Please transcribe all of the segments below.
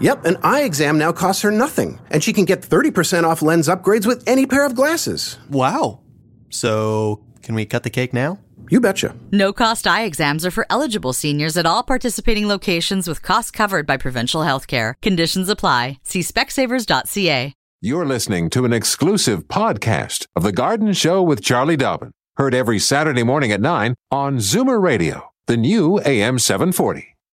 Yep, an eye exam now costs her nothing, and she can get 30% off lens upgrades with any pair of glasses. Wow. So, can we cut the cake now? You betcha. No cost eye exams are for eligible seniors at all participating locations with costs covered by provincial health care. Conditions apply. See specsavers.ca. You're listening to an exclusive podcast of The Garden Show with Charlie Dobbin, heard every Saturday morning at 9 on Zoomer Radio, the new AM 740.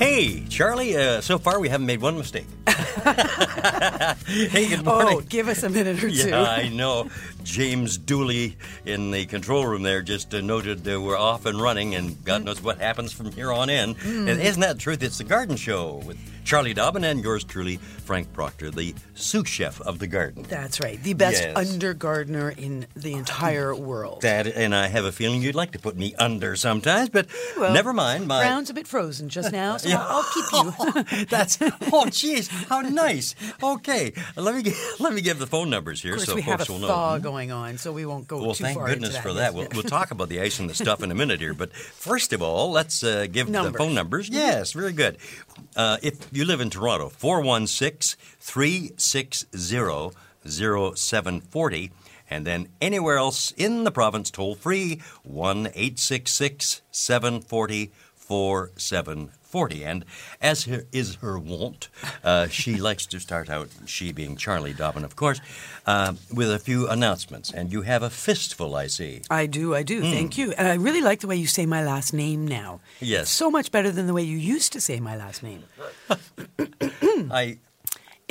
Hey, Charlie, uh, so far we haven't made one mistake. hey, good morning. Oh, give us a minute or two. Yeah, I know. James Dooley in the control room there just uh, noted that we're off and running, and God knows what happens from here on in. Hmm. And isn't that the truth? It's the Garden Show with Charlie Dobbin and yours truly, Frank Proctor, the sous chef of the garden. That's right. The best Yes. under gardener in the entire world. That, and I have a feeling you'd like to put me under sometimes, but Well, never mind. My ground's a bit frozen just now, so I'll keep you. That's oh, jeez, how nice. Okay, let me let me give the phone numbers here so folks will know. Going on, so we won't go Well, too thank far goodness into that. for that. We'll, we'll talk about the ice and the stuff in a minute here. But first of all, let's uh, give the phone numbers. Yes, very good. Uh, if you live in Toronto, 416 360 0740. And then anywhere else in the province, toll free 1 866 740 4740. And as her, is her wont, uh, she likes to start out, she being Charlie Dobbin, of course, uh, with a few announcements. And you have a fistful, I see. I do, I do. Thank you. And I really like the way you say my last name now. Yes. So much better than the way you used to say my last name. I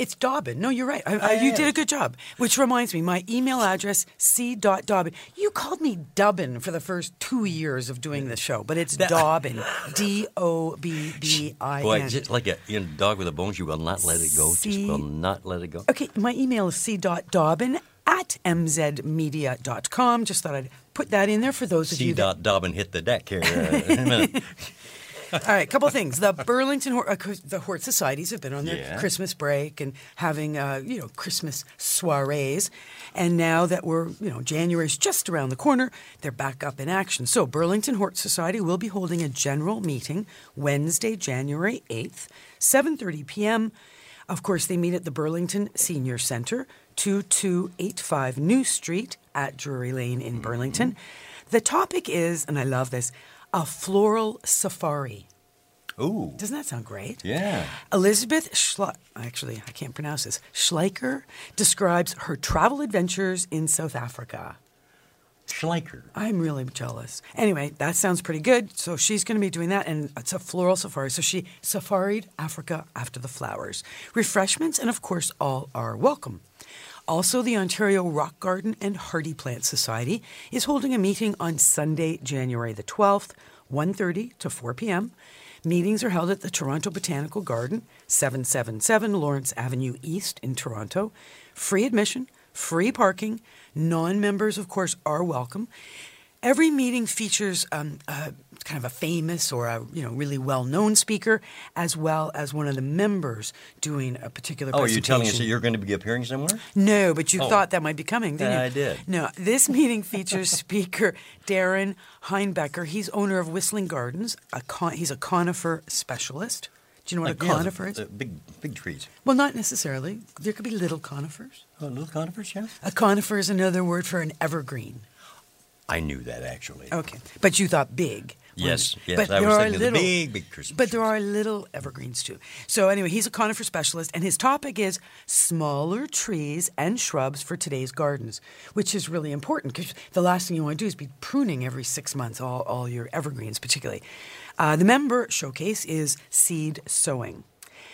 It's Dobbin. No, you're right. I, I, you did a good job. Which reminds me, my email address, c.dobbin. You called me Dubbin for the first two years of doing the show, but it's Dobbin. D O B B I boy, just like a you know, dog with a bone, she will not let it go. See- Just will not let it go. Okay, my email is c.dobbin at mzmedia.com. Just thought I'd put that in there for those of C. you that. Dot Dobbin hit the deck here. Uh, in a minute. All right, a couple of things. The Burlington uh, the Hort Societies have been on their Yeah. Christmas break and having uh, you know Christmas soirees, and now that we're you know January's just around the corner, they're back up in action. So Burlington Hort Society will be holding a general meeting Wednesday, January eighth, seven thirty p.m. Of course, they meet at the Burlington Senior Center, 2285 New Street at Drury Lane in Burlington. The topic is, and I love this, a floral safari. Ooh, Doesn't that sound great? yeah. Elizabeth Schle- actually, I can't pronounce this. Schleicher describes her travel adventures in South Africa. Schleicher. I'm really jealous. Anyway, that sounds pretty good. So she's going to be doing that, and it's a floral safari. So she safaried Africa after the flowers. Refreshments, and of course, all are welcome. Also, the Ontario Rock Garden and Hardy Plant Society is holding a meeting on Sunday, January the 12th, 1.30 to 4 p.m. Meetings are held at the Toronto Botanical Garden, 777 Lawrence Avenue East in Toronto. Free admission, free parking. Non members, of course, are welcome. Every meeting features um, uh, kind of a famous or a you know really well known speaker, as well as one of the members doing a particular. Oh, are you presentation. telling us that you're going to be appearing somewhere? No, but you Oh. thought that might be coming, didn't Yeah, you? I did. No, this meeting features speaker Darren Heimbecker. He's owner of Whistling Gardens. A con- he's a conifer specialist. Do you know what Like, a yeah, conifer is? the big, big trees. well, not necessarily. There could be little conifers. Oh, little conifers, yeah. A conifer is another word for an evergreen. I knew that actually. Okay, but you thought big, Yes, yes, But I there was are thinking little, big, big Christmas But there trees. are little evergreens too. So anyway, he's a conifer specialist, and his topic is smaller trees and shrubs for today's gardens, which is really important because the last thing you want to do is be pruning every six months all, all your evergreens, particularly. Uh, the member showcase is seed sowing.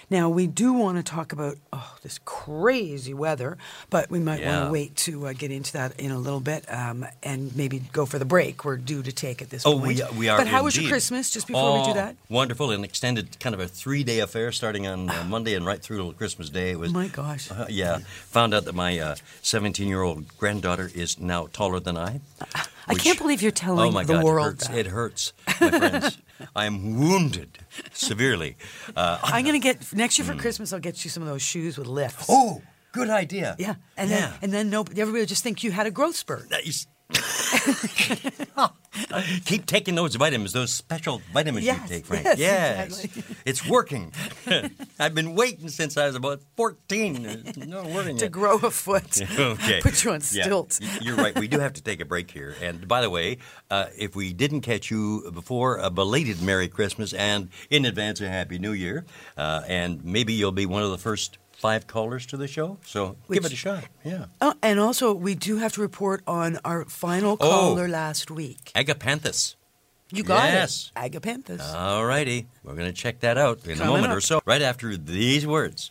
Now, we do want to talk about oh, this crazy weather, but we might want to wait to uh, get into that in a little bit um, and maybe go for the break we're due to take at this Oh, point. we, we are. But how was your. Christmas, just before we do Oh, that? Wonderful, an extended kind of a three-day affair starting on uh, Monday and right through to Christmas Day. It was. My gosh. Uh, yeah, found out that my uh, 17-year-old granddaughter is now taller than I. I which- can't believe you're telling oh my the God, world It hurts. that. It hurts, my friends. I am wounded severely. Uh, I'm going to get next year for Christmas. I'll get you some of those shoes with lifts. oh, good idea. yeah, and yeah. then and then no, everybody will just think you had a growth spurt. That is- Keep taking those vitamins, those special vitamins Yes, you take, Frank. yes, exactly. it's working. I've been waiting since I was about 14. It's not working To yet. grow a foot, Okay. put you on stilts. y- You're right. We do have to take a break here. And by the way, uh, if we didn't catch you before, a belated Merry Christmas and in advance a Happy New Year. Uh, and maybe you'll be one of the first five callers to the show. So give it a shot. Yeah. Oh, and also, we do have to report on our final Oh. caller last week. Agapanthus. You got Yes. it, Agapanthus. All righty. We're going to check that out in a moment up. or so, right after these words.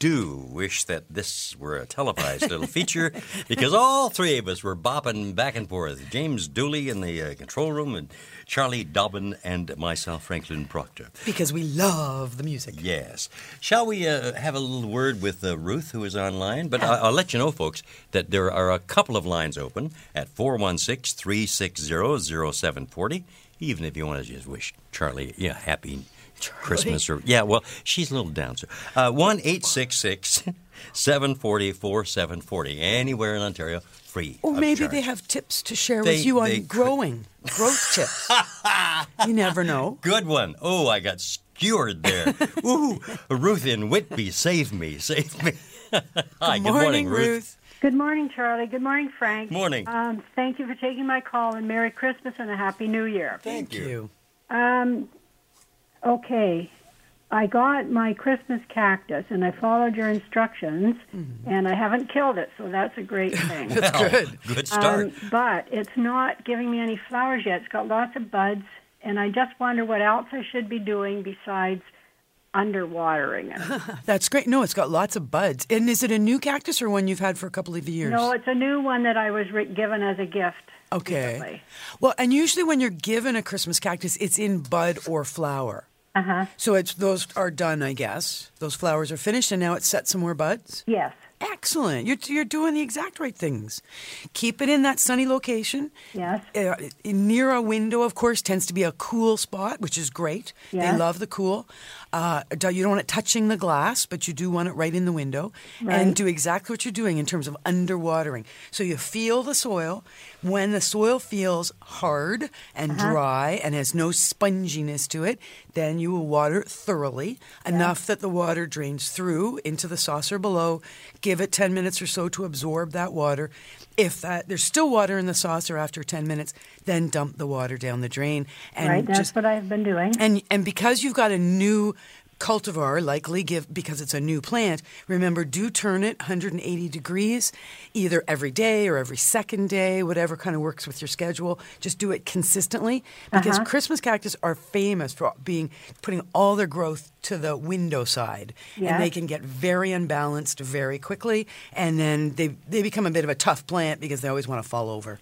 do wish that this were a televised little feature because all three of us were bopping back and forth. James Dooley in the uh, control room and Charlie Dobbin and myself, Franklin Proctor. because we love the music. Yes. Shall we uh, have a little word with uh, Ruth, who is online? But I- I'll let you know, folks, that there are a couple of lines open at 416 360 0740, even if you want to just wish Charlie yeah, happy Christmas. or Yeah, well, she's a little down. So, uh, 1 866 740 4740. Anywhere in Ontario, free. Or maybe charge. they have tips to share They- with you on they could. growing, growth tips. you never know. Good one. Oh, I got skewered there. Ooh, Ruth in Whitby, save me, save me. Hi, good morning, Ruth. Good morning, Charlie. Good morning, Frank. Morning. Um, thank you for taking my call, and Merry Christmas and a Happy New Year. Thank you. Um, okay, I got my Christmas cactus, and I followed your instructions, and I haven't killed it, so that's a great thing. That's Well, good. Good start. Um, but it's not giving me any flowers yet. It's got lots of buds, and I just wonder what else I should be doing besides underwatering it. That's great. No, it's got lots of buds. And is it a new cactus or one you've had for a couple of years? no, it's a new one that I was re- given as a gift. Okay. recently. Well, and usually when you're given a Christmas cactus, it's in bud or flower. Uh huh. So it's those are done, I guess. Those flowers are finished, and now it's set some more buds. Yes. Excellent. You're you're doing the exact right things. Keep it in that sunny location. Yes. Uh, near a window, of course, tends to be a cool spot, which is great. They love the cool. Uh, you don't want it touching the glass, but you do want it right in the window. Right. And do exactly what you're doing in terms of underwatering. So you feel the soil. When the soil feels hard and Uh-huh. dry and has no sponginess to it, then you will water thoroughly, enough that the water drains through into the saucer below. Give it 10 minutes or so to absorb that water. If that there's still water in the saucer after 10 minutes, then dump the water down the drain and right. That's just what I've been doing. and and because you've got a new cultivar, likely give because it's a new plant. Remember, do turn it 180 degrees, either every day or every second day, whatever kind of works with your schedule. Just do it consistently because Uh-huh. Christmas cactus are famous for being putting all their growth to the window side, and they can get very unbalanced very quickly, and then they they become a bit of a tough plant because they always want to fall over.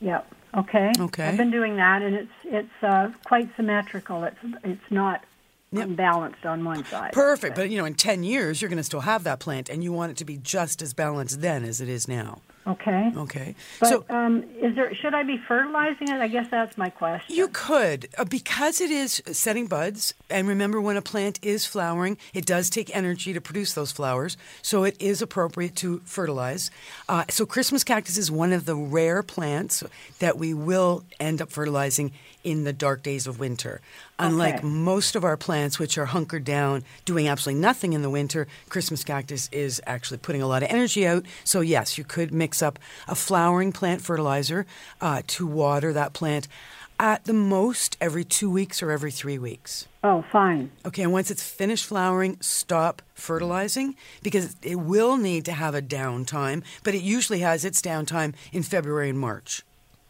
Yep. Okay. Okay. I've been doing that, and it's it's uh, quite symmetrical. It's it's not Yep. unbalanced on one side. Perfect, but you know, in 10 years, you're going to still have that plant, and you want it to be just as balanced then as it is now. Okay. Okay. But so um, is there? Should I be fertilizing it? I guess that's my question. You could, uh, because it is setting buds. And remember, when a plant is flowering, it does take energy to produce those flowers. So it is appropriate to fertilize. Uh, so Christmas cactus is one of the rare plants that we will end up fertilizing in the dark days of winter. Unlike Okay. most of our plants, which are hunkered down, doing absolutely nothing in the winter, Christmas cactus is actually putting a lot of energy out. So, yes, you could mix up a flowering plant fertilizer uh, to water that plant at the most every two weeks or every three weeks. Oh, fine. Okay, and once it's finished flowering, stop fertilizing because it will need to have a downtime, but it usually has its downtime in February and March.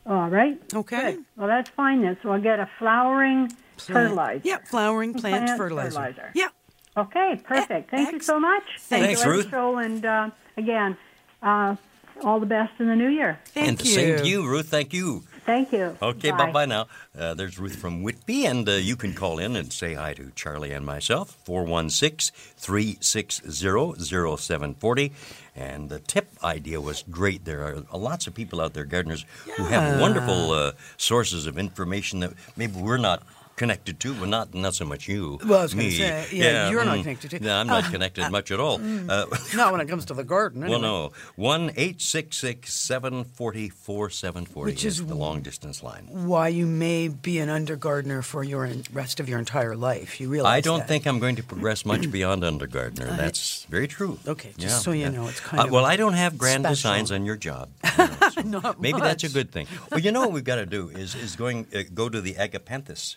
All right. Okay. Good. Well, that's fine then. So I'll get a flowering fertilizer. Yeah, flowering plant, Plant fertilizer. fertilizer. Yeah. Okay, perfect. Thank you so much. Thanks, Enjoy Ruth. Show and uh, again, uh, all the best in the new year. Thank and the same to you, Ruth. Thank you. Thank you. Okay, bye bye now. Uh, there's Ruth from Whitby, and uh, you can call in and say hi to Charlie and myself, 416 360 0740. And the tip idea was great. There are lots of people out there, gardeners, who have wonderful uh, sources of information that maybe we're not connected to, but not not so much you. Well, I was gonna say, yeah, you're not mm. connected to- No, I'm not Uh, connected much at all. Uh, Not when it comes to the garden. well, anyway. no. 1 866 740 4740 Which is is the long distance line. Why you may be an under gardener for your rest of your entire life. You realize I don't that. think I'm going to progress much beyond undergardener. That's very true. Okay, just Yeah, so you yeah. know, it's kind Uh, of well, I don't have grand special. designs on your job. you know, so Not maybe that's a much. good thing. Well, you know what we've got to do is is going uh, go to the agapanthus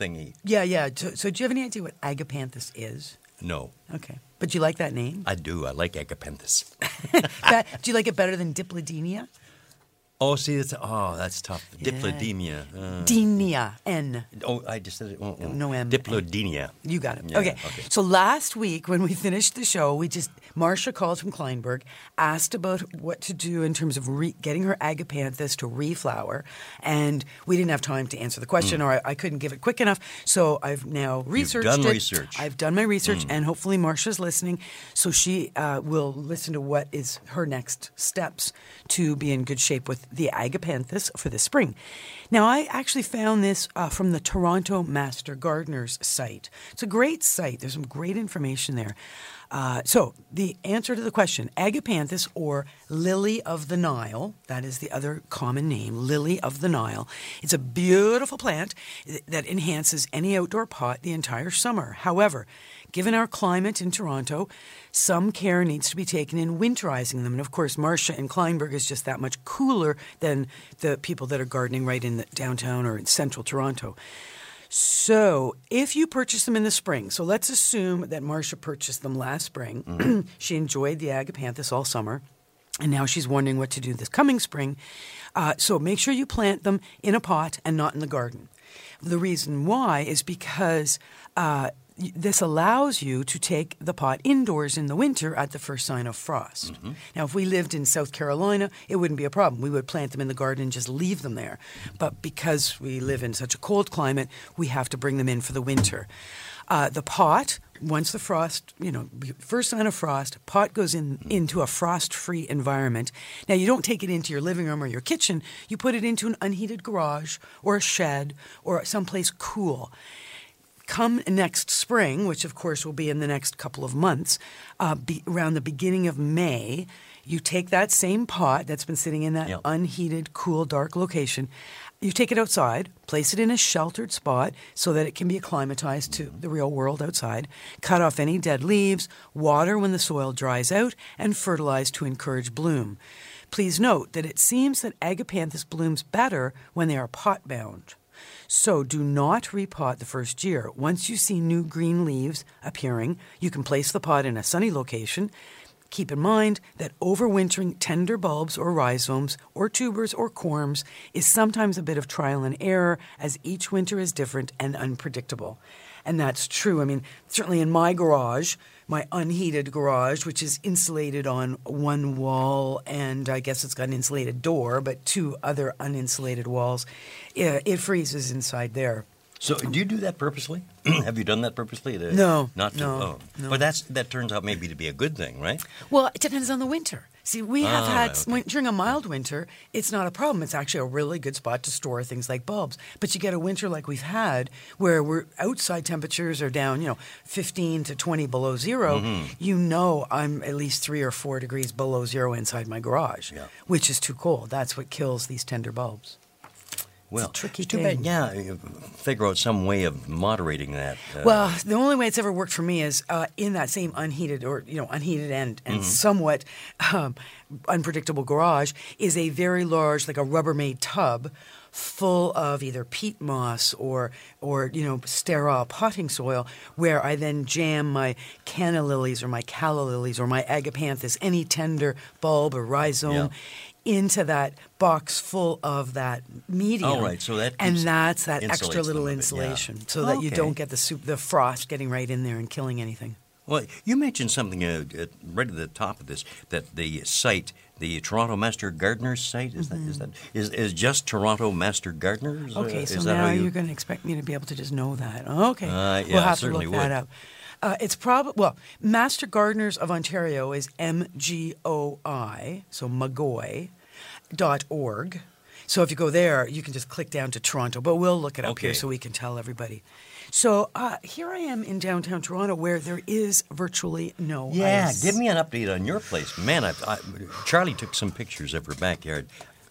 thingy. Yeah, yeah. So, so do you have any idea what agapanthus is? No, Okay. But do you like that name? I do. I like agapanthus. That- do you like it better than diplodenia? Oh, see, it's oh, that's tough. Diplodemia. Uh, Denia, N. oh, I just said it. Oh, oh. No M. Diplodenia. You got it. Yeah, okay. okay. So last week when we finished the show, we just Marcia called from Kleinburg, asked about what to do in terms of re- getting her agapanthus to reflower, and we didn't have time to answer the question, or I, I couldn't give it quick enough. So I've now researched done it. research. I've done my research, and hopefully Marcia's listening, so she uh, will listen to what is her next steps to be in good shape with the agapanthus for the spring. Now, I actually found this uh, from the Toronto Master Gardeners site. It's a great site. There's some great information there. Uh, so, the answer to the question Agapanthus or Lily of the Nile, that is the other common name, Lily of the Nile. It's a beautiful plant that enhances any outdoor pot the entire summer. However, given our climate in Toronto, some care needs to be taken in winterizing them. And of course, Marcia and Kleinburg is just that much cooler than the people that are gardening right in the downtown or in central Toronto. So, if you purchase them in the spring, so let's assume that Marcia purchased them last spring. she enjoyed the agapanthus all summer, and now she's wondering what to do this coming spring. Uh, so, make sure you plant them in a pot and not in the garden. The reason why is because uh, this allows you to take the pot indoors in the winter at the first sign of frost. Now, if we lived in South Carolina, it wouldn't be a problem. We would plant them in the garden and just leave them there. But because we live in such a cold climate, we have to bring them in for the winter. Uh, the pot, once the frost, you know, first sign of frost, pot goes in into a frost-free environment. Now you don't take it into your living room or your kitchen. You put it into an unheated garage or a shed or someplace cool. Come next spring, which of course will be in the next couple of months, uh, be, around the beginning of May, you take that same pot that's been sitting in that Yep. unheated, cool, dark location. You take it outside, place it in a sheltered spot so that it can be acclimatized to the real world outside. Cut off any dead leaves, water when the soil dries out, and fertilize to encourage bloom. Please note that it seems that agapanthus blooms better when they are pot bound. So do not repot the first year. Once you see new green leaves appearing, you can place the pot in a sunny location. Keep in mind that overwintering tender bulbs or rhizomes or tubers or corms is sometimes a bit of trial and error as each winter is different and unpredictable. And that's true. I mean, certainly in my garage, my unheated garage, which is insulated on one wall, and I guess it's got an insulated door, but two other uninsulated walls, it, it freezes inside there. So, do you do that purposely? Have you done that purposely? To, No, not to. no, oh. no. But that's that turns out maybe to be a good thing, right? Well, it depends on the winter. See, we have Ah, had okay. during a mild winter, it's not a problem. It's actually a really good spot to store things like bulbs. But you get a winter like we've had, where we're outside temperatures are down, you know, 15 to 20 below 0 Mm-hmm. You know, I'm at least three or four degrees below zero inside my garage, Yeah. which is too cold. That's what kills these tender bulbs. Well, tricky it's too thing. bad. Yeah, figure out some way of moderating that. uh, Well, the only way it's ever worked for me is uh, in that same unheated or you know unheated and and somewhat um, unpredictable garage is a very large like a Rubbermaid tub full of either peat moss or or you know sterile potting soil where I then jam my canna lilies or my calla lilies or my agapanthus any tender bulb or rhizome Yeah. Into that box full of that medium. Oh, right, so that and that's that extra little a bit, yeah. insulation so that you don't get the soup, the frost getting right in there and killing anything. Well, you mentioned something uh, uh, right at the top of this that the site, the Toronto Master Gardeners site, is that is that is, is just Toronto Master Gardeners? Uh, Mm-hmm. Okay, so is that now you, you're going to expect me to be able to just know that. Okay, Uh, yeah, we'll I have to look that up. Uh, it's probably well, Master Gardeners of Ontario is M G O I, so Magoy dot org. So if you go there, you can just click down to Toronto. But we'll look it up here so we can tell everybody. So uh, here I am in downtown Toronto, where there is virtually no Yeah, ice. give me an update on your place, man. I, I, Charlie took some pictures of her backyard.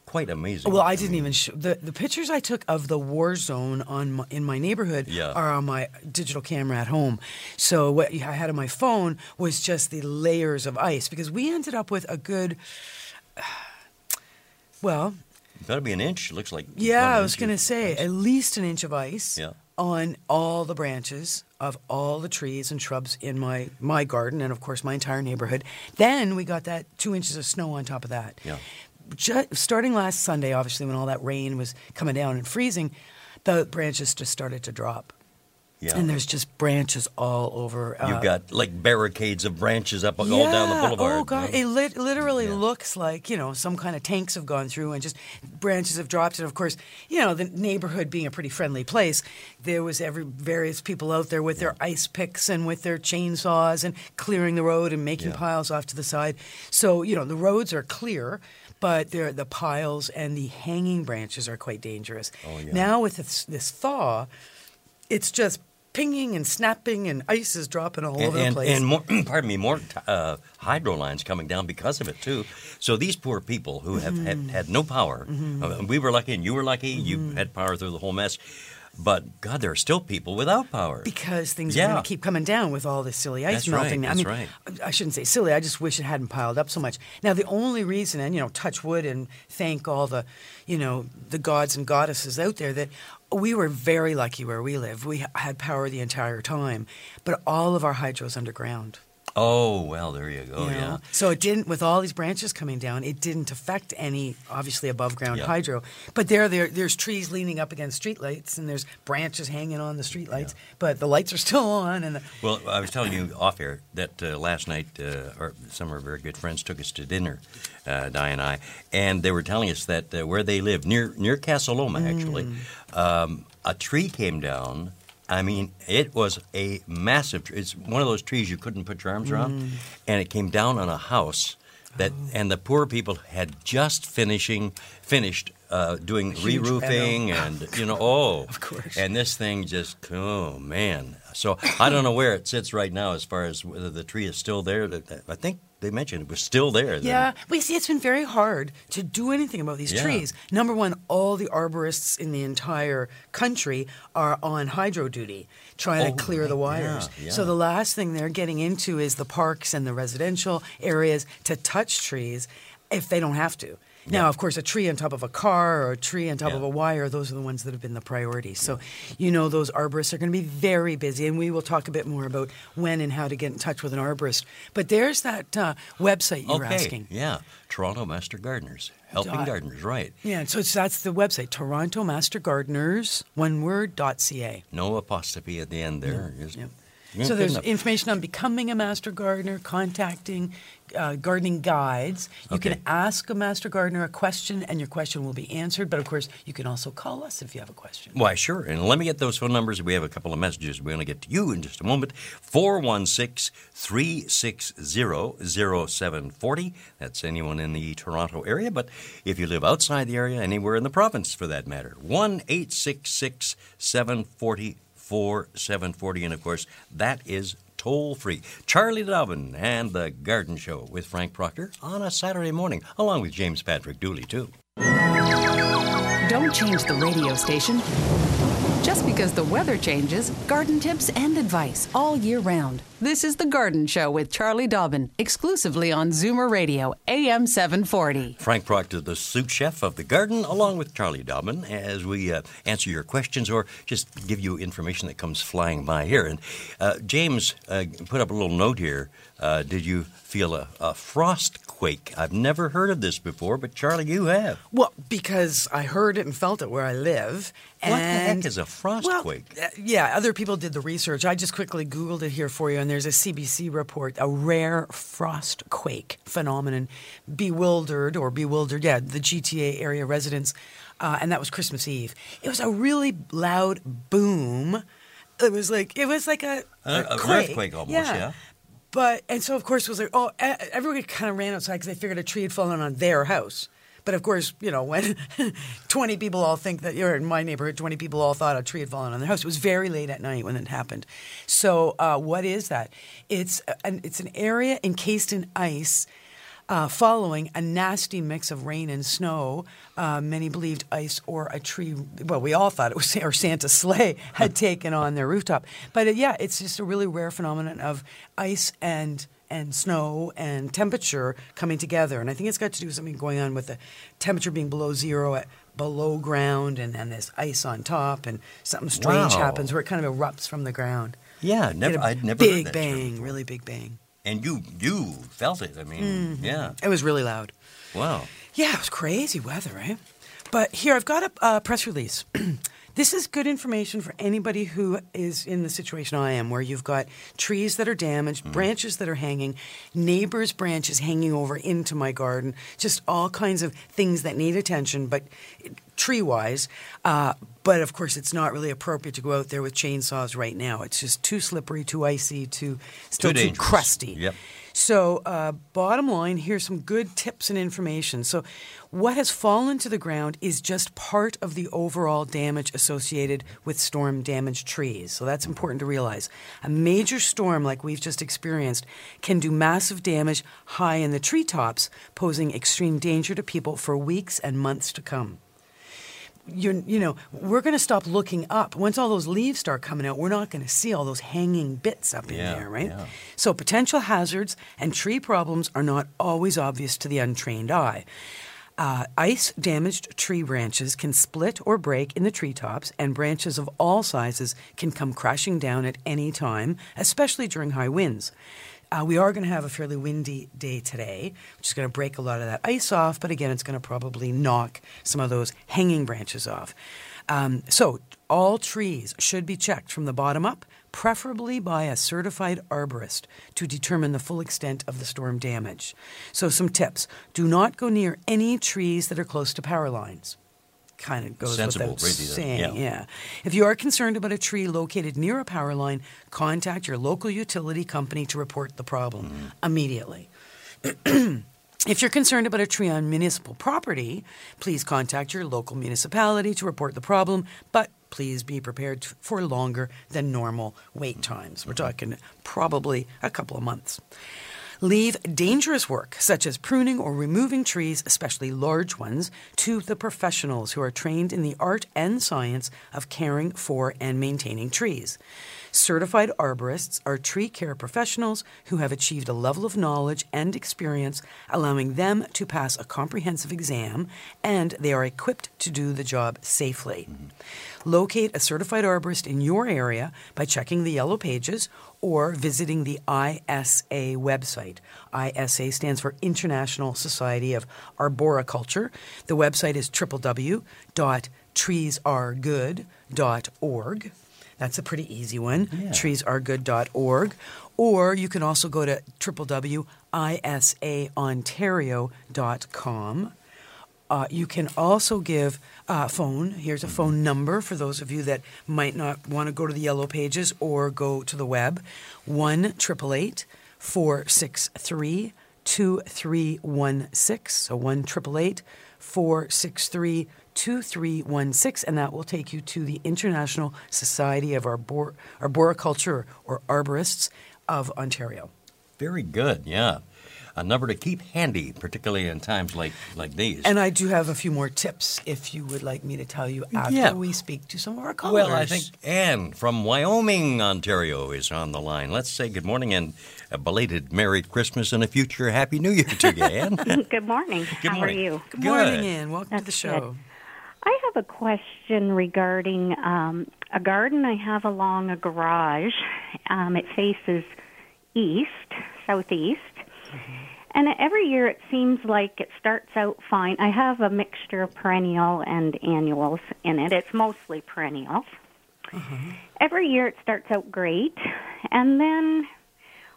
Quite amazing. Well, I didn't even show the the pictures I took of the war zone on my, in my neighborhood Yeah. are on my digital camera at home. So what I had on my phone was just the layers of ice because we ended up with a good. Well, Got to be an inch. It Looks like. yeah, I was going to say at least an inch of ice Yeah. on all the branches of all the trees and shrubs in my my garden and of course my entire neighborhood. Then we got that two inches of snow on top of that. Yeah. Ju- starting last Sunday, obviously when all that rain was coming down and freezing, the branches just started to drop. Yeah. And there's just branches all over. uh, You've got like barricades of branches up all down the boulevard. Oh god, you it lit- literally Yeah. looks like you know some kind of tanks have gone through and just branches have dropped. And of course, you know the neighborhood being a pretty friendly place, there was every various people out there with their ice picks and with their chainsaws and clearing the road and making piles off to the side. So you know the roads are clear. But there, the piles and the hanging branches are quite dangerous. Oh, yeah. Now with this, this thaw, it's just pinging and snapping, and ice is dropping all and, over the and, place. and more, pardon me, more uh, hydro lines coming down because of it too. So these poor people who have had, Mm-hmm. had no power, uh, we were lucky and you were lucky. You had power through the whole mess, but God, there are still people without power. because things are going to keep coming down with all this silly ice That's right, melting. I that's mean, right. I shouldn't say silly. I just wish it hadn't piled up so much. Now, the only reason, and you know, touch wood and thank all the, you know, the gods and goddesses out there that we were very lucky where we live. We had power the entire time, but all of our hydro's underground. Oh well, there you go. you know? yeah. So it didn't, with all these branches coming down, it didn't affect any, obviously, above ground Yeah. hydro. But there, there, there's trees leaning up against streetlights, and there's branches hanging on the streetlights, but the lights are still on. And the, Well, I was telling you off air that uh, last night, uh, our, some of our very good friends took us to dinner, uh, Di and I, and they were telling us that uh, where they live, near near Casa Loma, actually, Mm. um, a tree came down. I mean, it was a massive tree. It's one of those trees you couldn't put your arms Mm. around, and it came down on a house. That Oh. and the poor people had just finishing finished uh, doing Huge re-roofing and you know oh Of course. and this thing just oh man so i don't know where it sits right now as far as whether the tree is still there i think they mentioned it was still there Yeah, we see it's been very hard to do anything about these Yeah. trees. Number one, all the arborists in the entire country are on hydro duty, trying Oh, to clear the wires. yeah, So the last thing they're getting into is the parks and the residential areas to touch trees if they don't have to. Now, of course, a tree on top of a car or a tree on top Yeah. of a wire, those are the ones that have been the priority. So, you know, those arborists are going to be very busy, and we will talk a bit more about when and how to get in touch with an arborist. But there's that uh, website you were okay asking. yeah toronto master gardeners helping Dot- gardeners right Yeah, so it's, that's the website, Toronto Master Gardeners, one word, dot ca. no apostrophe at the end there Yep. Yeah, so there's enough. information on becoming a master gardener, contacting uh, gardening guides. You Okay. can ask a master gardener a question, and your question will be answered. But of course, you can also call us if you have a question. Why, sure. And let me get those phone numbers. We have a couple of messages. We're going to get to you in just a moment. 416 360 0740. That's anyone in the Toronto area. But if you live outside the area, anywhere in the province for that matter, 1 866 740 4740. And of course, that is toll free. Charlie Dobbin and The Garden Show with Frank Proctor on a Saturday morning, along with James Patrick Dooley, too. Don't change the radio station. Just because the weather changes, garden tips and advice all year round. This is The Garden Show with Charlie Dobbin, exclusively on Zoomer Radio, AM 740. Frank Proctor, the sous chef of the garden, along with Charlie Dobbin, as we uh, answer your questions or just give you information that comes flying by here. And uh, James uh, put up a little note here. Uh, did you feel a, a frost quake? I've never heard of this before, but Charlie, you have. Well, because I heard it and felt it where I live. What the heck is a frost well, quake? uh, yeah, other people did the research. I just quickly Googled it here for you, and there's a CBC report, a rare frost quake phenomenon, bewildered or bewildered, yeah, the GTA area residents, uh, and that was Christmas Eve. It was a really loud boom. It was like it was like a, A- a quake. earthquake almost, yeah. But and so of course it was like oh everybody kind of ran outside because they figured a tree had fallen on their house. But of course, you know, when 20 people all think that you're in my neighborhood, 20 people all thought a tree had fallen on their house. It was very late at night when it happened. So, uh, what is that? It's an, it's an area encased in ice uh, following a nasty mix of rain and snow. Uh, many believed ice or a tree, well, we all thought it was, or Santa's sleigh had taken on their rooftop. But uh, yeah, it's just a really rare phenomenon of ice and and snow and temperature coming together. And I think it's got to do with something going on with the temperature being below zero at below ground and, and there's ice on top and something strange Wow. happens where it kind of erupts from the ground. Yeah, never. I'd never heard big bang, really big bang. And you you felt it. I mean, yeah. It was really loud. Wow. Yeah, it was crazy weather, right? But here, I've got a uh, press release. this is good information for anybody who is in the situation I am, where you've got trees that are damaged, branches that are hanging, neighbors' branches hanging over into my garden, just all kinds of things that need attention, but tree wise. Uh, but of course, it's not really appropriate to go out there with chainsaws right now. It's just too slippery, too icy, too still too, dangerous. crusty. Yep. So, uh, bottom line, here's some good tips and information. So, what has fallen to the ground is just part of the overall damage associated with storm damaged trees. So, that's important to realize. A major storm like we've just experienced can do massive damage high in the treetops, posing extreme danger to people for weeks and months to come you're, you know, we're going to stop looking up. Once all those leaves start coming out, we're not going to see all those hanging bits up in Yeah, there, right? yeah. So potential hazards and tree problems are not always obvious to the untrained eye. Uh, ice damaged tree branches can split or break in the treetops, and branches of all sizes can come crashing down at any time, especially during high winds. Uh, we are going to have a fairly windy day today, which is going to break a lot of that ice off, but again, it's going to probably knock some of those hanging branches off. Um, so, all trees should be checked from the bottom up, preferably by a certified arborist to determine the full extent of the storm damage. So, some tips do not go near any trees that are close to power lines. Kind of goes Sensible, without saying, yeah. yeah. If you are concerned about a tree located near a power line, contact your local utility company to report the problem mm-hmm. immediately. If you're concerned about a tree on municipal property, please contact your local municipality to report the problem, but please be prepared for longer than normal wait times. We're mm-hmm. talking probably a couple of months. Leave dangerous work, such as pruning or removing trees, especially large ones, to the professionals who are trained in the art and science of caring for and maintaining trees. Certified arborists are tree care professionals who have achieved a level of knowledge and experience, allowing them to pass a comprehensive exam, and they are equipped to do the job safely. Mm-hmm. Locate a certified arborist in your area by checking the yellow pages or visiting the ISA website. ISA stands for International Society of Arboriculture. The website is www.treesaregood.org. That's a pretty easy one. Treesaregood.org. Or you can also go to www.isaontario.com. Uh, you can also give uh, phone. Here's a phone number for those of you that might not want to go to the yellow pages or go to the web. 1 888 463 2316. So 1 888 463 2316. And that will take you to the International Society of Arbor- Arboriculture or Arborists of Ontario. Very good, yeah. A number to keep handy, particularly in times like, like these. And I do have a few more tips if you would like me to tell you after Yeah. we speak to some of our callers. Well, I think Anne from Wyoming, Ontario is on the line. Let's say good morning and a belated Merry Christmas and a future Happy New Year to you, Anne. Good morning. Good morning. How morning. are you? Good morning, Good. Ann. Welcome to the show. good. I have a question regarding um, a garden I have along a garage. Um, it faces east, southeast. And every year it seems like it starts out fine. I have a mixture of perennial and annuals in it. It's mostly perennials. Every year it starts out great. And then,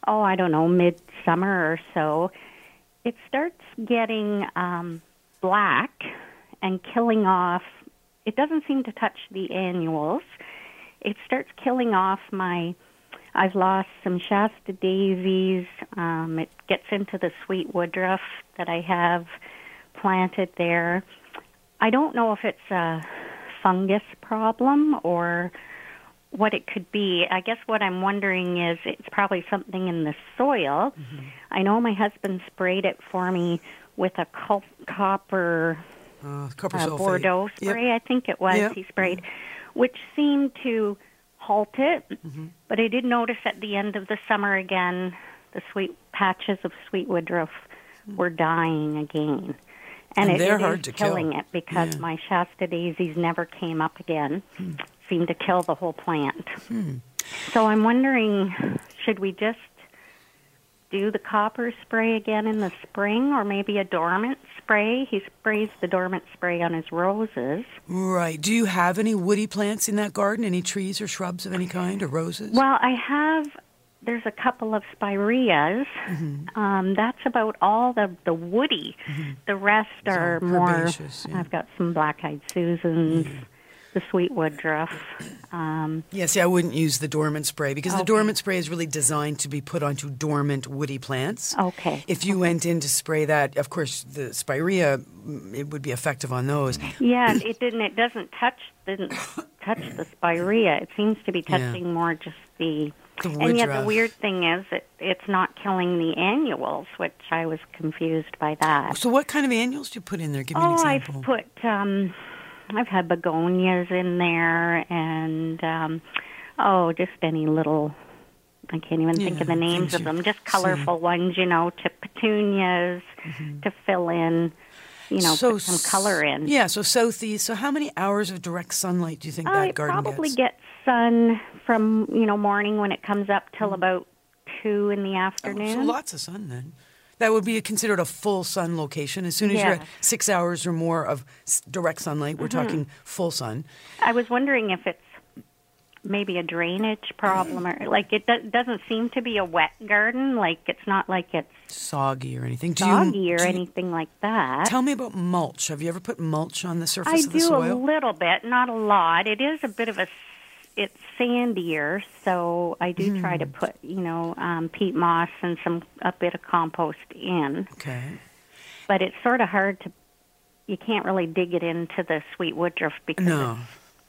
oh, I don't know, midsummer or so, it starts getting um, black and killing off. It doesn't seem to touch the annuals. It starts killing off my. I've lost some Shasta daisies. Um, it gets into the sweet woodruff that I have planted there. I don't know if it's a fungus problem or what it could be. I guess what I'm wondering is it's probably something in the soil. I know my husband sprayed it for me with a cop- copper Uh, copper uh. Bordeaux Yep. spray, I think it was. Yep. He sprayed, which seemed to halt it. Mm-hmm. But I did notice at the end of the summer again, the sweet patches of sweet woodruff were dying again. And it, they're it is hard to kill. killing it because Yeah. Hmm. my Shasta daisies never came up again. Seemed to kill the whole plant. So I'm wondering, should we just do the copper spray again in the spring, or maybe a dormant spray? He sprays the dormant spray on his roses. Right. Do you have any woody plants in that garden? Any trees or shrubs of any kind or roses? Well, I have. There's a couple of spireas. Mm-hmm. Um, that's about all the the woody. The rest are more. yeah. I've got some black-eyed Susans, the sweet woodruff. Um, Yeah, see, I wouldn't use the dormant spray because the dormant spray is really designed to be put onto dormant woody plants. Okay. If you went in to spray that, of course, the spirea, mm, it would be effective on those. yeah, it didn't. It doesn't touch. Didn't touch the spirea. It seems to be Yeah. touching more just the. The and yet the weird thing is, it, it's not killing the annuals, which I was confused by that. So, what kind of annuals do you put in there? Give me an Oh, example. I've put um I've had begonias in there and um oh, just any little I can't even think of the names of them, just see. colorful ones, you know, to petunias to fill in, you know, so, put some color in. Yeah, so southeast. So, how many hours of direct sunlight do you think I that garden probably gets? get sun from, you know, morning when it comes up till about 2 in the Mm. Oh, afternoon. so lots of sun then. That would be considered a full sun location. As soon as you're at six hours or more of direct sunlight, we're Mm-hmm. talking full sun. I was wondering if it's maybe a drainage problem or like it do- doesn't seem to be a wet garden like it's not like it's Soggy or anything. Do soggy you, or you- anything like that. Tell me about mulch. Have you ever put mulch on the surface I of the soil i do a little bit, not a lot. It is a bit of a it's sandier, so I do try Hmm. to put, you know, um peat moss and some a bit of compost in. okay. But it's sort of hard to you can't really dig it into the sweet woodruff because No,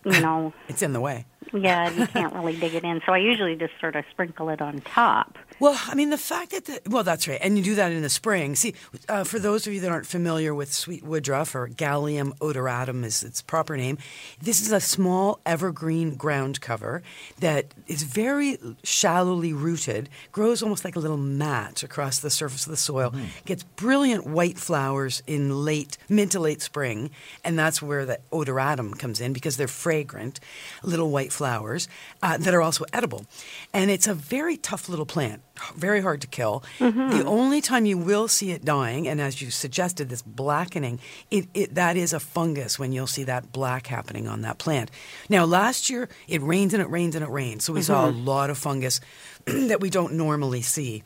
you know, it's in the way. Yeah, you can't really dig it in. So I usually just sort of sprinkle it on top. Well, I mean, the fact that the, well, that's right, and you do that in the spring. See, uh, for those of you that aren't familiar with sweet woodruff or Galium odoratum is its proper name, this is a small evergreen ground cover that is very shallowly rooted, grows almost like a little mat across the surface of the soil, gets brilliant white flowers in late, mid to late spring, and that's where the odoratum comes in because they're fragrant, little white flowers flowers uh, that are also edible. And it's a very tough little plant, very hard to kill. Mm-hmm. The only time you will see it dying, and as you suggested, this blackening, it, it, that is a fungus when you'll see that black happening on that plant. Now, last year, it rained and it rained and it rained. So we saw a Mm-hmm. lot of fungus that we don't normally see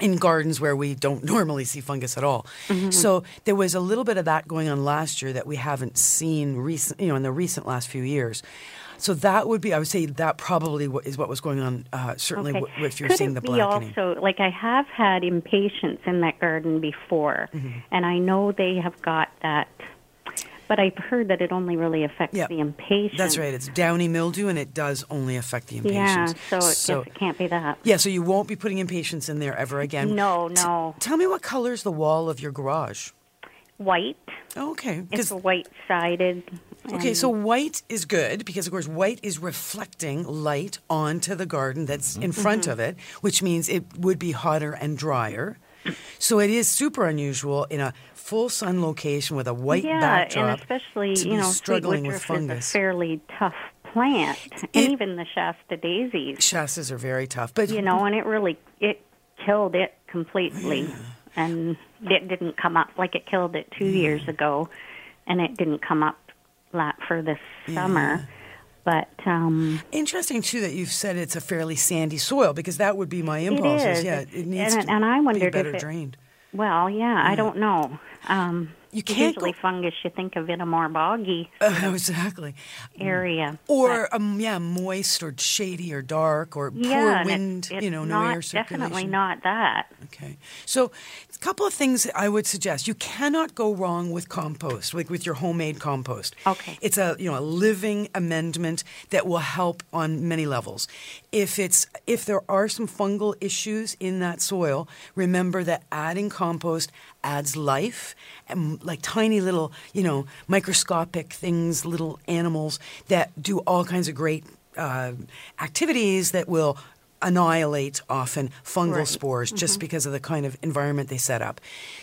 in gardens where we don't normally see fungus at all. Mm-hmm. So there was a little bit of that going on last year that we haven't seen recent, you know, in the recent last few years. So that would be, I would say, that probably is what was going on. Uh, certainly, Okay. w- if you're Could seeing it the be blackening. also like I have had impatiens in that garden before, Mm-hmm. and I know they have got that, but I've heard that it only really affects Yeah, the impatiens. That's right. It's downy mildew, and it does only affect the impatiens. Yeah, so, it guess it can't be that. yeah, so you won't be putting impatiens in there ever again. No, T- no. tell me what color's the wall of your garage? White. Oh, okay. It's white sided. Okay, so white is good because, of course, white is reflecting light onto the garden that's in front Mm-hmm. of it, which means it would be hotter and drier. So it is super unusual in a full sun location with a white yeah, backdrop. and especially you know, struggling with fungus. is a fairly tough plant, It- and even the Shasta daisies. Shastas are very tough, but you know, and it really it killed it completely, and it didn't come up like it killed it two years ago, and it didn't come up la for this summer. But um, interesting too that you've said it's a fairly sandy soil because that would be my it impulse. is. Yeah, it needs and, to and I be wondered better if it, drained. Well, yeah, I don't know. Um, You can't usually fungus. You think of in a more boggy Uh, exactly. area, Or um, yeah, moist or shady or dark or yeah, poor and it- wind. you know, no not, air circulation. Definitely not that. Okay. So, a couple of things I would suggest. You cannot go wrong with compost, like with your homemade compost. Okay. It's a, you know, a living amendment that will help on many levels. If it's if there are some fungal issues in that soil, remember that adding compost adds life and like tiny little, you know, microscopic things, little animals that do all kinds of great uh, activities that will annihilate often fungal Right. spores just because of the kind of environment they set up.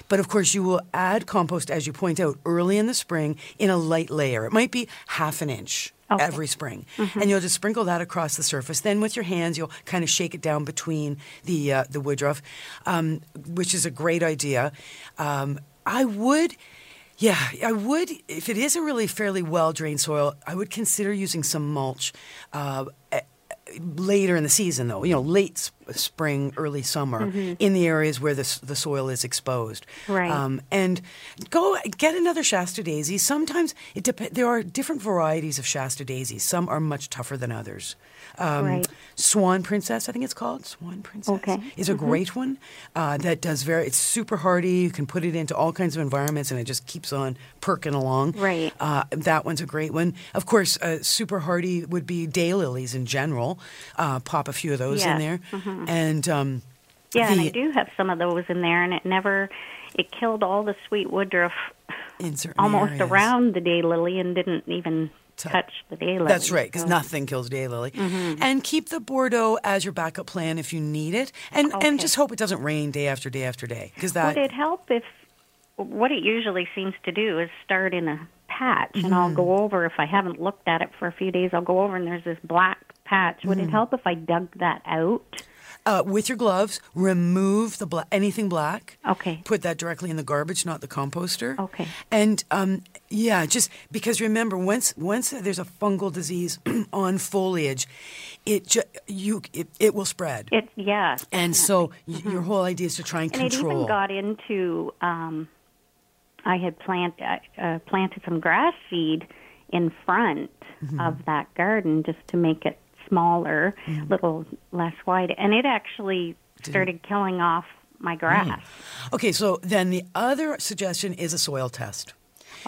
But of course, you will add compost, as you point out, early in the spring in a light layer. It might be half an inch. Okay. Every spring, and you'll just sprinkle that across the surface. Then, with your hands, you'll kind of shake it down between the uh, the woodruff, um, which is a great idea. Um, I would, yeah, I would. If it isn't really fairly well drained soil, I would consider using some mulch. Uh, later in the season, though, you know, late spring, early summer, in the areas where the, the soil is exposed. Right. Um, and go get another Shasta daisy. Sometimes it dep- there are different varieties of Shasta daisies. Some are much tougher than others. Um, Right. Swan Princess, I think it's called Swan Princess, Okay. is a great one uh, that does very. It's super hardy. You can put it into all kinds of environments, and it just keeps on perking along. Right. Uh, that one's a great one. Of course, uh, super hardy would be daylilies in general. Uh, pop a few of those in Yes. there, and um, Yeah, and I do have some of those in there, and it never, it killed all the sweet woodruff in certain almost areas. around the daylily and didn't even touch the daylily. That's right, because so- nothing kills daylily. Mm-hmm. And keep the Bordeaux as your backup plan if you need it, and Okay. and just hope it doesn't rain day after day after day, because that. Would it help if what it usually seems to do is start in a patch, and Mm-hmm. I'll go over if I haven't looked at it for a few days. I'll go over and there's this black patch. Would Mm-hmm. it help if I dug that out? Uh, with your gloves, remove the bla- anything black. Okay. Put that directly in the garbage, not the composter. Okay. And um, yeah, just because remember, once once there's a fungal disease on foliage, it ju- you it, it will spread. It yeah. and so y- your whole idea is to try and, Mm-hmm. and it even got into. Um, I had plant uh, uh, planted some grass seed in front Mm-hmm. of that garden just to make it smaller, Mm-hmm. little less wide, and it actually started killing off my grass. okay, so then the other suggestion is a soil test.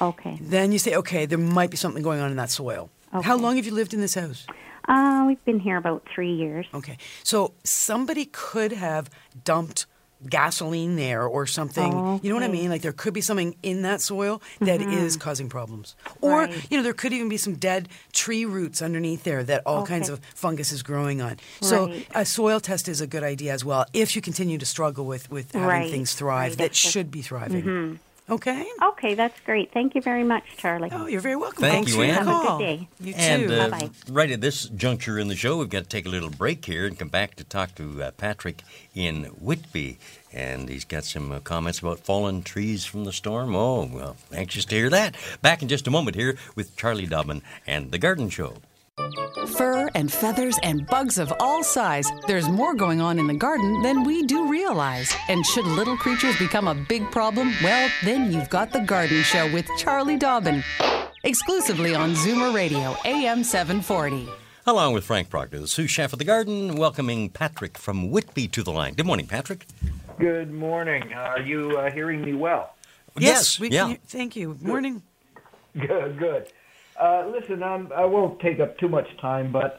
Okay. Then you say, okay, there might be something going on in that soil. How long have you lived in this house? Uh, we've been here about three years. Okay. So somebody could have dumped gasoline there or something. You know what I mean? Like there could be something in that soil that is causing problems. Or, Mm-hmm. Right. you know, there could even be some dead tree roots underneath there that all kinds of fungus is growing on. So Right. a soil test is a good idea as well if you continue to struggle with, with having Right. things thrive that should be thriving. Okay. Okay, that's great. Thank you very much, Charlie. Oh, you're very welcome. Thank Thanks you, for your Ann. Have a good day. You too. And uh, Bye-bye. right at this juncture in the show, we've got to take a little break here and come back to talk to uh, Patrick in Whitby. And he's got some uh, comments about fallen trees from the storm. Oh, well, anxious to hear that. Back in just a moment here with Charlie Dobbin and The Garden Show. Fur and feathers and bugs of all size. There's more going on in the garden than we do realize. And should little creatures become a big problem, well, then you've got The Garden Show with Charlie Dobbin. Exclusively on Zoomer Radio, AM 740. Along with Frank Proctor, the sous chef of the garden, welcoming Patrick from Whitby to the line. Good morning, Patrick. Good morning. Are you uh, hearing me well? Yes, we yeah. can. Thank you. Morning. Good, good. Uh, listen, I won't take up too much time, but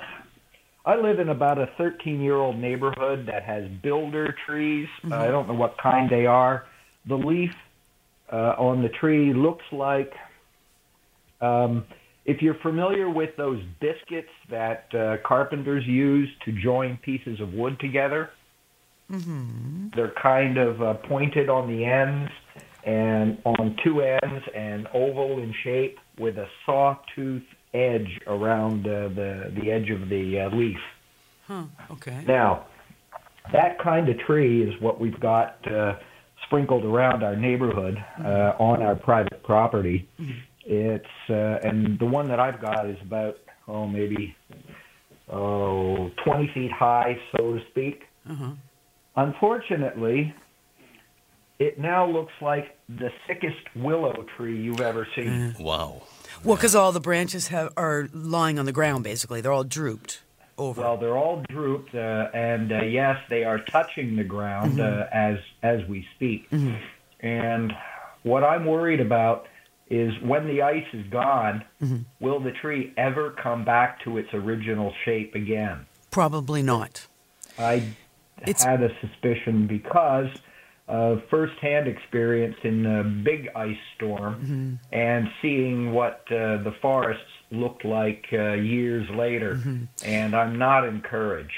I live in about a 13 year old neighborhood that has builder trees. Mm-hmm. I don't know what kind they are. The leaf uh, on the tree looks like, um, if you're familiar with those biscuits that uh, carpenters use to join pieces of wood together, Mm-hmm. they're kind of uh, pointed on the ends and on two ends and oval in shape with a sawtooth edge around uh, the the edge of the uh, leaf. Huh. Okay. Now, that kind of tree is what we've got uh, sprinkled around our neighborhood uh, on our private property. It's uh, and the one that I've got is about oh maybe oh 20 feet high, so to speak. Uh-huh. Unfortunately, it now looks like the thickest willow tree you've ever seen. Wow. Well, because all the branches have are lying on the ground. Basically, they're all drooped over. Well, they're all drooped, uh, and uh, yes, they are touching the ground Mm-hmm. uh, as as we speak. And what I'm worried about is when the ice is gone, Mm-hmm. will the tree ever come back to its original shape again? Probably not. I It's- had a suspicion because of firsthand experience in the big ice storm Mm-hmm. and seeing what uh, the forests looked like uh, years later, Mm-hmm. and I'm not encouraged.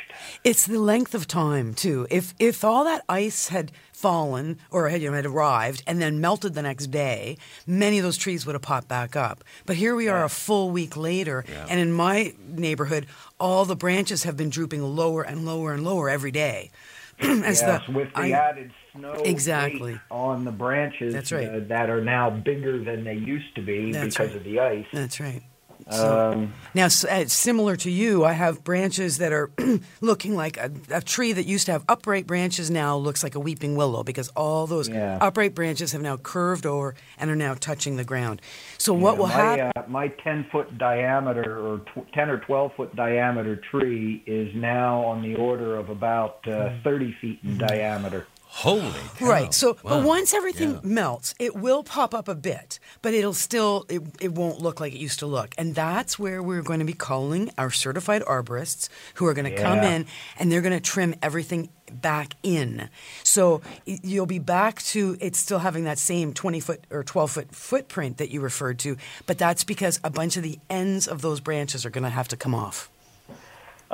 It's the length of time too. If if all that ice had fallen or had you know had arrived and then melted the next day, many of those trees would have popped back up. But here we are a full week later, and in my neighborhood, all the branches have been drooping lower and lower and lower every day. As yes, the, with the I- added snow Exactly. on the branches That's right. uh, that are now bigger than they used to be That's because right. of the ice. That's right. Um, Now, s- uh, similar to you, I have branches that are looking like a, a tree that used to have upright branches now looks like a weeping willow because all those Yeah. upright branches have now curved over and are now touching the ground. So what Yeah, will my, happen? Uh, my 10 foot diameter or tw- 10 or 12 foot diameter tree is now on the order of about uh, Hmm. 30 feet in diameter. Holy cow. Right. So, but once everything Yeah. melts, it will pop up a bit, but it'll still it, it won't look like it used to look. And that's where we're going to be calling our certified arborists who are going to come in and they're going to trim everything back in. So you'll be back to it still having that same 20 foot or 12 foot footprint that you referred to, but that's because a bunch of the ends of those branches are going to have to come off.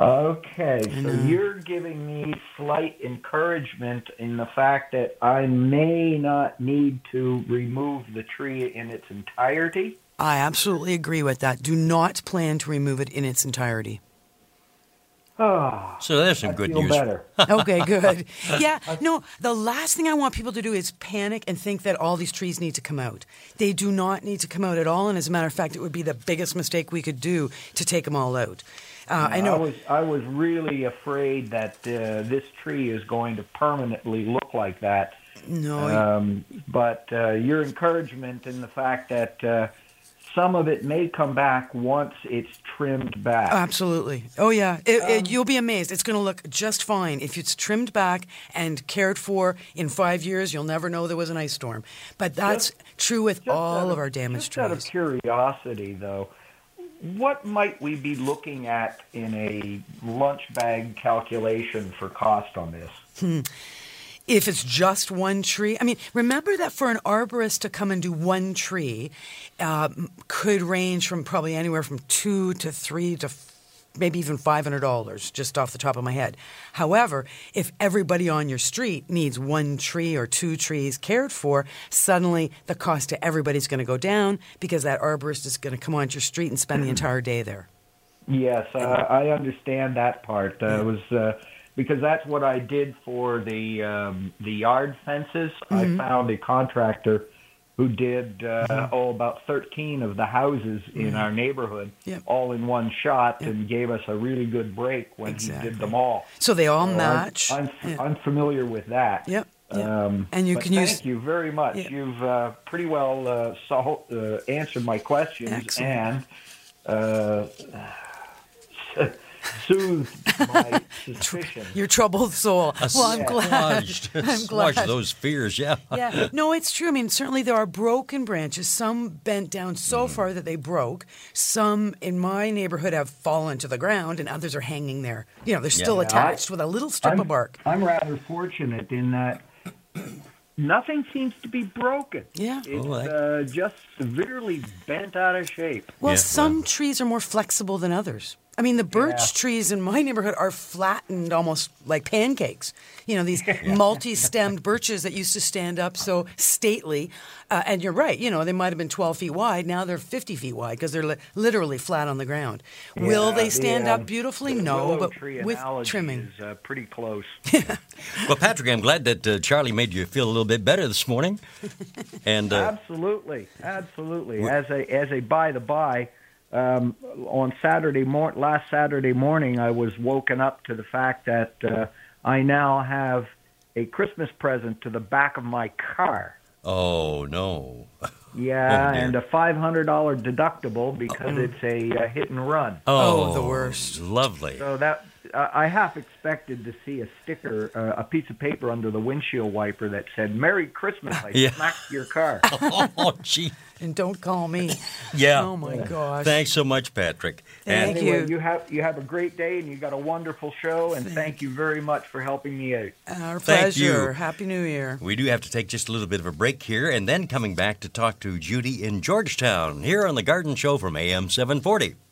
Okay, so you're giving me slight encouragement in the fact that I may not need to remove the tree in its entirety. I absolutely agree with that. Do not plan to remove it in its entirety. Oh, So there's some I good feel news. better. okay, good. Yeah, no, the last thing I want people to do is panic and think that all these trees need to come out. They do not need to come out at all, and as a matter of fact, it would be the biggest mistake we could do to take them all out. Uh, I know. I was I was really afraid that uh, this tree is going to permanently look like that. no, Um, but uh, your encouragement and the fact that uh, some of it may come back once it's trimmed back. absolutely. Oh yeah, it, it, um, you'll be amazed. It's going to look just fine if it's trimmed back and cared for. In five years, you'll never know there was an ice storm. But that's true with all out of our damaged just out of curiosity, though, what might we be looking at in a lunch bag calculation for cost on this? Hmm. If it's just one tree. I mean, remember that for an arborist to come and do one tree uh, could range from probably anywhere from two to three to f- maybe even $500 just off the top of my head. However, if everybody on your street needs one tree or two trees cared for, suddenly the cost to everybody's going to go down because that arborist is going to come onto your street and spend the entire day there. Yes, uh, I understand that part. Uh, it was uh, because that's what I did for the um, the yard fences. I Mhm. found a contractor who did uh, Mhm. oh about 13 of the houses in Mhm. our neighborhood, Yep. all in one shot, and gave us a really good break when he did them all. So they all So I'm- match. I'm, Yeah. I'm familiar with that. Yep. yep. Um, And you can thank use- you very much. You've uh, pretty well uh, sol- uh, answered my questions Excellent. and uh, soothed my suspicion. Your troubled soul. Well, I'm glad. Assuaged, I'm assuaged glad. those fears, yeah. yeah, no, it's true. I mean, certainly there are broken branches. Some bent down so Mm. far that they broke. Some in my neighborhood have fallen to the ground, and others are hanging there. You know, they're still Yeah. attached with a little strip I'm, of bark. I'm rather fortunate in that nothing seems to be broken. Yeah. It's Oh, that- uh, just severely bent out of shape. Well, some trees are more flexible than others. I mean, the birch Yeah. trees in my neighborhood are flattened almost like pancakes. You know, these multi stemmed birches that used to stand up so stately. Uh, and you're right, you know, they might have been 12 feet wide. Now they're 50 feet wide because they're li- literally flat on the ground. Will Yeah, they the, stand um, up beautifully? No, but tree with trimming. is uh, pretty close. Well, Patrick, I'm glad that uh, Charlie made you feel a little bit better this morning. And uh, absolutely, absolutely. As a as a by the by, um, on Saturday mor- last Saturday morning, I was woken up to the fact that uh, I now have a Christmas present to the back of my car. oh no, Yeah, Oh, and a five hundred dollar deductible because it's a, uh hit and run. oh, the worst. Lovely. So that uh, I half expected to see a sticker, uh, a piece of paper under the windshield wiper that said "Merry Christmas." I Yeah. smacked your car. oh, gee. And don't call me. Yeah. Oh, my gosh. Thanks so much, Patrick. Thank and anyway, you. you have you have a great day and you got a wonderful show and thank you very much for helping me out. Our Thank you. pleasure. Happy New Year. we do have to take just a little bit of a break here, and then coming back to talk to Judy in Georgetown here on the Garden Show from AM 740.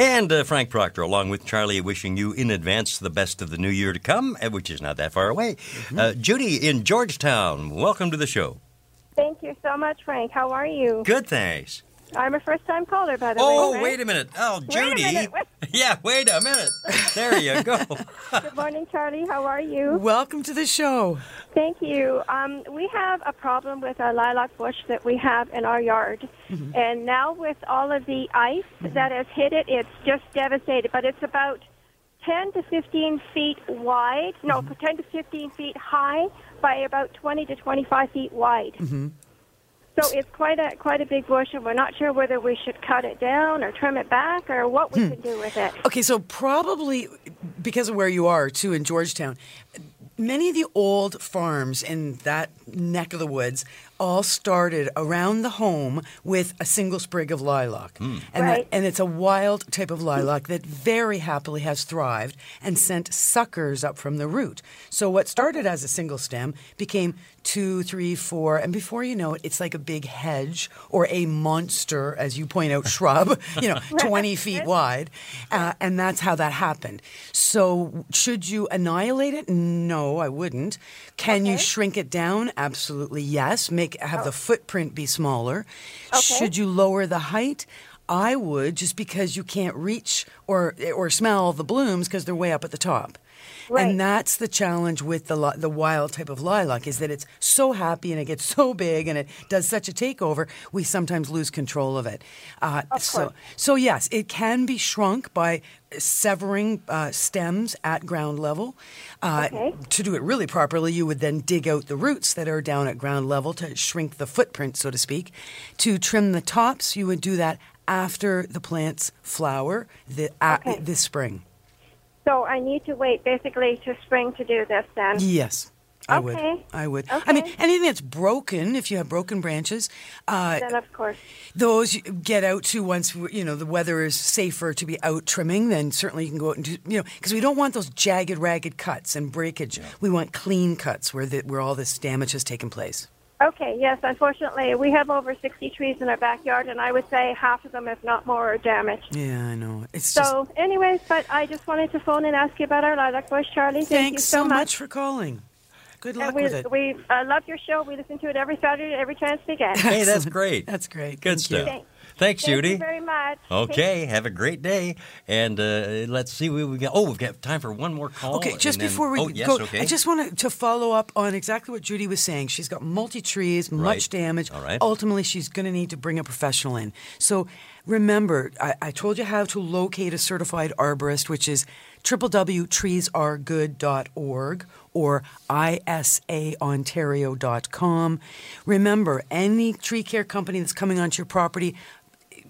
And uh, Frank Proctor, along with Charlie, wishing you in advance the best of the new year to come, uh, which is not that far away. Uh, Judy in Georgetown, welcome to the show. Thank you so much, Frank. How are you? Good, thanks. I'm a first time caller, by the Oh, way. Frank. wait a minute. Oh, Wait a Judy. minute. Wait- Yeah, wait a minute. There you go. Good morning, Charlie. How are you? Welcome to the show. Thank you. Um, we have a problem with our lilac bush that we have in our yard. Mm-hmm. And now, with all of the ice that has hit it, it's just devastated. But it's about 10 to 15 feet wide. No, Mm-hmm. 10 to 15 feet high by about 20 to 25 feet wide. So it's quite a quite a big bush, and we're not sure whether we should cut it down or trim it back or what we hmm. can do with it. Okay, so probably because of where you are, too, in Georgetown, many of the old farms in that neck of the woods all started around the home with a single sprig of lilac. And, that, and it's a wild type of lilac that very happily has thrived and sent suckers up from the root. So what started as a single stem became two, three, four, and before you know it, it's like a big hedge or a monster, as you point out, shrub, you know, 20 feet wide. Uh, and that's how that happened. So should you annihilate it? No, I wouldn't. Can you shrink it down? Absolutely yes. Make have the oh. footprint be smaller. Should you lower the height? I would just because you can't reach or or smell the blooms because they're way up at the top. Right. And that's the challenge with the li- the wild type of lilac is that it's so happy and it gets so big and it does such a takeover. We sometimes lose control of it. Uh, so so yes, it can be shrunk by severing uh, stems at ground level. Uh, Okay. To do it really properly, you would then dig out the roots that are down at ground level to shrink the footprint, so to speak. To trim the tops, you would do that after the plants flower the, Okay. this spring. So I need to wait basically to spring to do this then. Yes, I would. Okay. I would. I mean, anything that's broken, if you have broken branches, uh, Then of course. those get out to once you know the weather is safer to be out trimming. Then certainly you can go out and do you know because we don't want those jagged, ragged cuts and breakage. We want clean cuts where the, where all this damage has taken place. Okay, yes, unfortunately, we have over 60 trees in our backyard, and I would say half of them, if not more, are damaged. Yeah, I know. It's just. So, anyways, but I just wanted to phone and ask you about our lilac bush, Charlie. Thank Thanks you so, so much for calling. Good luck and we, with it. we uh, love your show. We listen to it every Saturday, every chance we get. Hey, that's great. That's great. Good Thank stuff. You. Thank- Thanks, Thank Judy. you very much. Okay, have a great day, and uh, let's see what we got. Oh, we've got time for one more call. Okay, just then- before we oh, yes, go, okay. I just want to follow up on exactly what Judy was saying. She's got multi trees, much Right. damage. All right. Ultimately, she's going to need to bring a professional in. So remember, I, I told you how to locate a certified arborist, which is www.treesaregood.org or isaontario.com. Remember, any tree care company that's coming onto your property,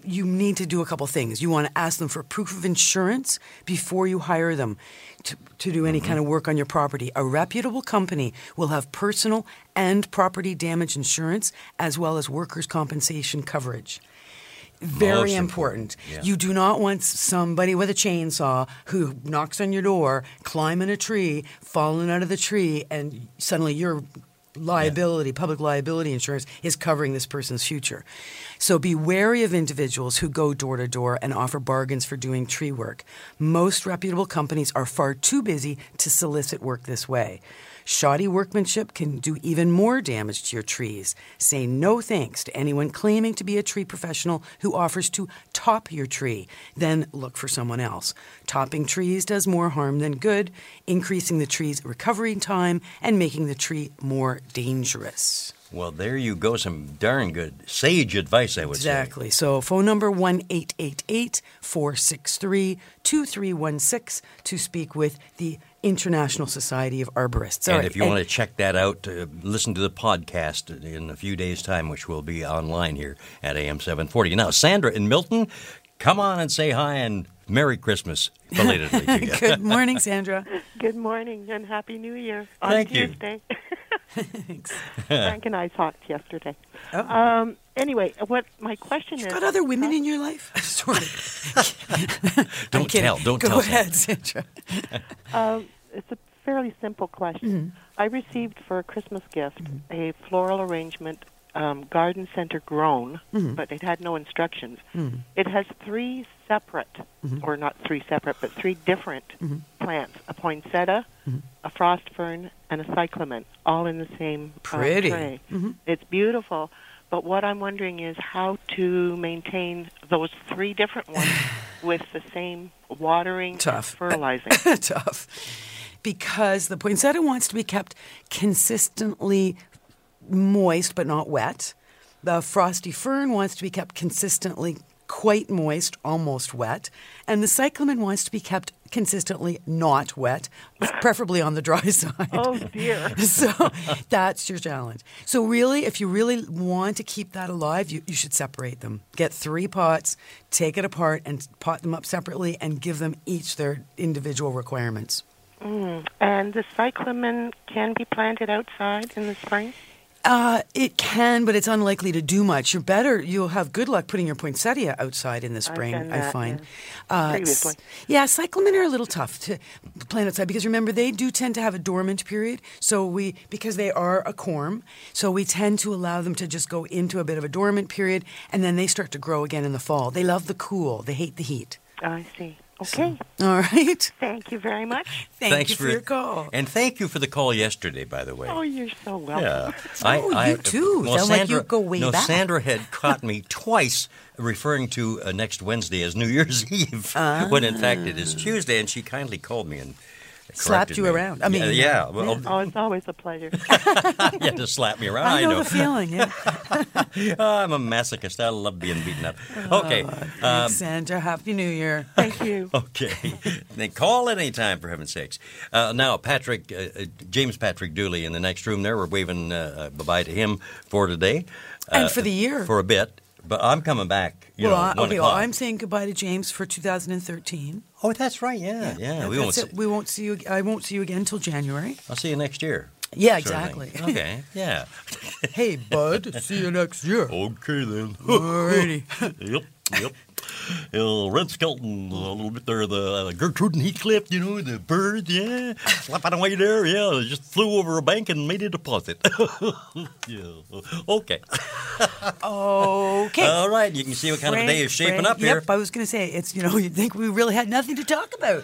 you need to do a couple things. You want to ask them for proof of insurance before you hire them to, to do any mm-hmm. kind of work on your property. A reputable company will have personal and property damage insurance as well as workers' compensation coverage. Very Most important. important, yeah. You do not want somebody with a chainsaw who knocks on your door, climbing a tree, falling out of the tree, and suddenly your liability, public liability insurance, is covering this person's future. So be wary of individuals who go door to door and offer bargains for doing tree work. Most reputable companies are far too busy to solicit work this way. Shoddy workmanship can do even more damage to your trees. Say no thanks to anyone claiming to be a tree professional who offers to top your tree. Then look for someone else. Topping trees does more harm than good, increasing the tree's recovery time and making the tree more dangerous. Well, there you go. Some darn good sage advice, I would say. Exactly. So phone number 1 463 2316 to speak with the International Society of Arborists. All And right, if you want to check that out, uh, listen to the podcast in a few days' time, which will be online here at AM 740. Now, Sandra in Milton, come on and say hi and Merry Christmas belatedly to you. Good morning, Sandra. Good morning and Happy New Year on Thank you. Tuesday. Thanks. Frank and I talked yesterday. Oh. Um, anyway, what my question is? Got other women in your life? Sorry. I'm Don't tell. Don't Go tell. ahead, Sandra. Sandra. Um, it's a fairly simple question. I received for a Christmas gift a floral arrangement, um, garden center grown, Mhm. but it had no instructions. Mhm. It has three separate, Mhm. or not three separate, but three different Mhm. plants: a poinsettia, a frost fern, and a cyclamen, all in the same uh, Pretty. tray. Mhm. It's beautiful. But what I'm wondering is how to maintain those three different ones with the same watering Tough. and fertilizing. Tough. Because the poinsettia wants to be kept consistently moist but not wet. The frosty fern wants to be kept consistently quite moist, almost wet. And the cyclamen wants to be kept consistently not wet, preferably on the dry side. Oh, dear. so that's your challenge. So really, if you really want to keep that alive, you, you should separate them. Get three pots, take it apart, and pot them up separately, and give them each their individual requirements. Mm. And the cyclamen can be planted outside in the spring? Uh, it can, but it's unlikely to do much. You're better. You'll have good luck putting your poinsettia outside in the spring. done I find. yeah. Uh, Previously. yeah, cyclamen are a little tough to plant outside because remember they do tend to have a dormant period. So we because they are a corm, so we tend to allow them to just go into a bit of a dormant period, and then they start to grow again in the fall. They love the cool. They hate the heat. I see. Okay. All right. Thank you very much. Thank Thanks you for, for your call. And thank you for the call yesterday, by the way. Oh, you're so welcome. Yeah. Oh, you too. Well, Sound like Sandra, you go way no, back. Sandra had caught me twice referring to uh, next Wednesday as New Year's Eve, when in fact it is Tuesday, and she kindly called me and Slapped you me. around. I mean, yeah, yeah. Well, Oh, it's always a pleasure. you had to slap me around. I know, the feeling. Yeah. Oh, I'm a masochist. I love being beaten up. Okay. Oh, Thanks, um, Sandra. Happy New Year. Thank you. Okay. then call anytime, for heaven's sakes. Uh, now, Patrick, uh, uh, James Patrick Dooley in the next room there, we're waving uh, uh, bye bye to him for today. And for the year. For a bit. But I'm coming back, you well, know, I- okay. Well. I'm saying goodbye to James for 2013. Oh, that's right. Yeah, yeah. we won't. it. We won't see you. I won't see you again until January. I'll see you next year. Yeah, sort of thing. exactly. Okay, yeah. hey, bud, see you next year. Okay then. Alrighty. yep, yep. Uh, Red Skelton, a little bit there, the uh, Gertrude and Heathcliff, you know, the bird, yeah. Flapping away there, yeah. Just flew over a bank and made a deposit. yeah. Okay. Okay. All right, you can see what kind of a day is shaping Frank, up here. Yep, I was going to say, it's, you know, you'd think we really had nothing to talk about.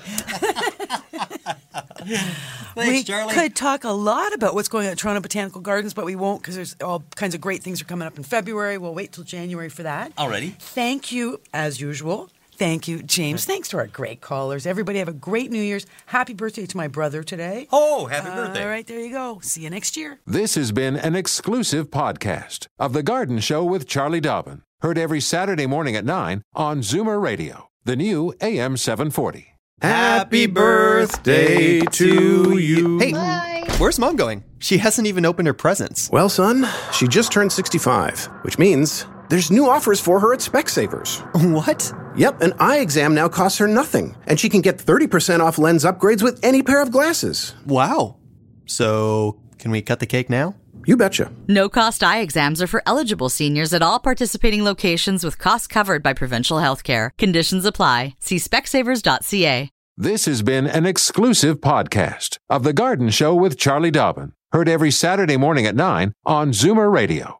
we Charlie. could talk a lot about what's going on at Toronto Botanical Gardens, but we won't because there's all kinds of great things are coming up in February. We'll wait till January for that. Alrighty. Thank you, as usual. Thank you, James. Thanks to our great callers. Everybody have a great New Year's. Happy birthday to my brother today. Oh, happy birthday. All right, there you go. See you next year. This has been an exclusive podcast of The Garden Show with Charlie Dobbin. Heard every Saturday morning at 9 on Zoomer Radio, the new AM 740. Happy birthday to you. Hey, where's mom going? She hasn't even opened her presents. Well, son, she just turned 65, which means there's new offers for her at Specsavers. What? Yep, an eye exam now costs her nothing, and she can get 30% off lens upgrades with any pair of glasses. Wow. So, can we cut the cake now? You betcha. No cost eye exams are for eligible seniors at all participating locations with costs covered by provincial health care. Conditions apply. See specsavers.ca. This has been an exclusive podcast of The Garden Show with Charlie Dobbin. Heard every Saturday morning at 9 on Zoomer Radio,